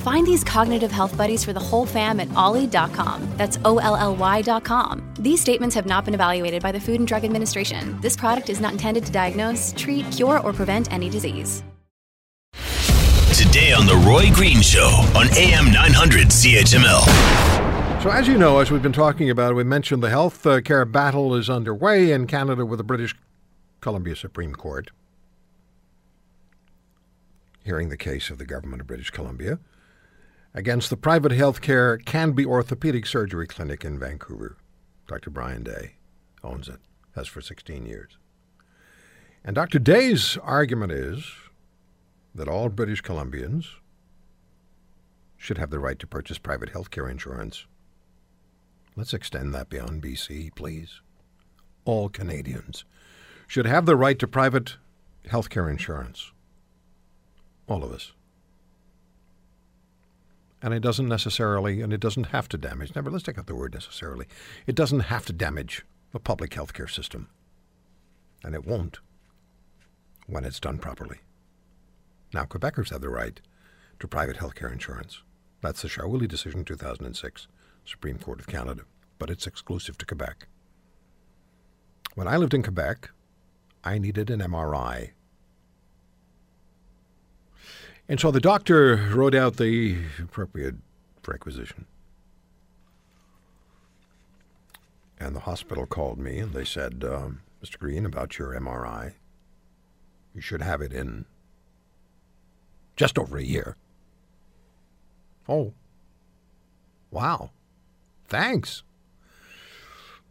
Find these cognitive health buddies for the whole fam at olly.com. That's O L L Y.com. These statements have not been evaluated by the Food and Drug Administration. This product is not intended to diagnose, treat, cure, or prevent any disease. Today on The Roy Green Show on AM 900 CHML. So, as you know, as we've been talking about, we mentioned the health uh, care battle is underway in Canada with the British Columbia Supreme Court hearing the case of the government of British Columbia against the private health healthcare Cambie Orthopedic Surgery Clinic in Vancouver. Dr. Brian Day owns it, has for 16 years. And Dr. Day's argument is that all British Columbians should have the right to purchase private healthcare insurance. Let's extend that beyond BC, please. All Canadians should have the right to private healthcare insurance. All of us and it doesn't necessarily, and it doesn't have to damage, never, let's take out the word necessarily, it doesn't have to damage the public healthcare system. And it won't when it's done properly. Now, Quebecers have the right to private healthcare insurance. That's the Chaoulli decision 2006, Supreme Court of Canada, but it's exclusive to Quebec. When I lived in Quebec, I needed an MRI and so the doctor wrote out the appropriate requisition. And the hospital called me and they said, um, Mr. Green, about your MRI. You should have it in just over a year. Oh, wow. Thanks.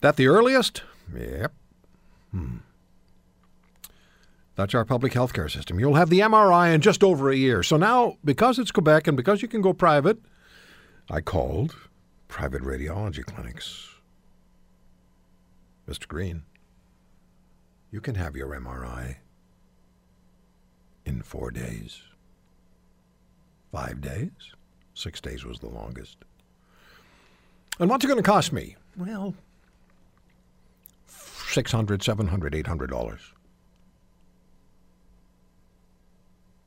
That the earliest? Yep. Hmm. That's our public health care system. You'll have the MRI in just over a year. So now, because it's Quebec and because you can go private, I called private radiology clinics. Mr. Green, you can have your MRI in four days. Five days? Six days was the longest. And what's it going to cost me? Well, $600, $700, $800.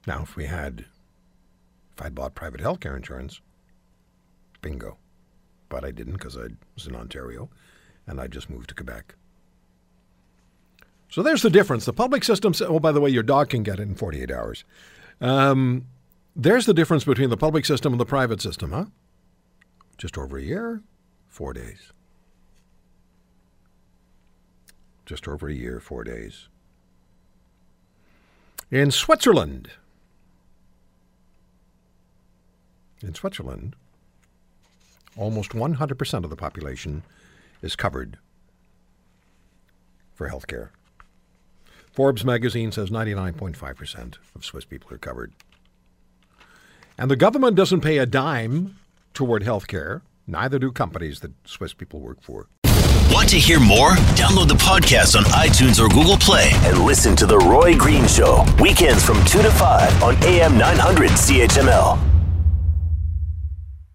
Now, if we had, if I'd bought private health care insurance, bingo. But I didn't because I was in Ontario and I just moved to Quebec. So there's the difference. The public system, oh, by the way, your dog can get it in 48 hours. Um, there's the difference between the public system and the private system, huh? Just over a year, four days. Just over a year, four days. In Switzerland, In Switzerland, almost 100% of the population is covered for health care. Forbes magazine says 99.5% of Swiss people are covered. And the government doesn't pay a dime toward health care, neither do companies that Swiss people work for. Want to hear more? Download the podcast on iTunes or Google Play and listen to The Roy Green Show, weekends from 2 to 5 on AM 900 CHML.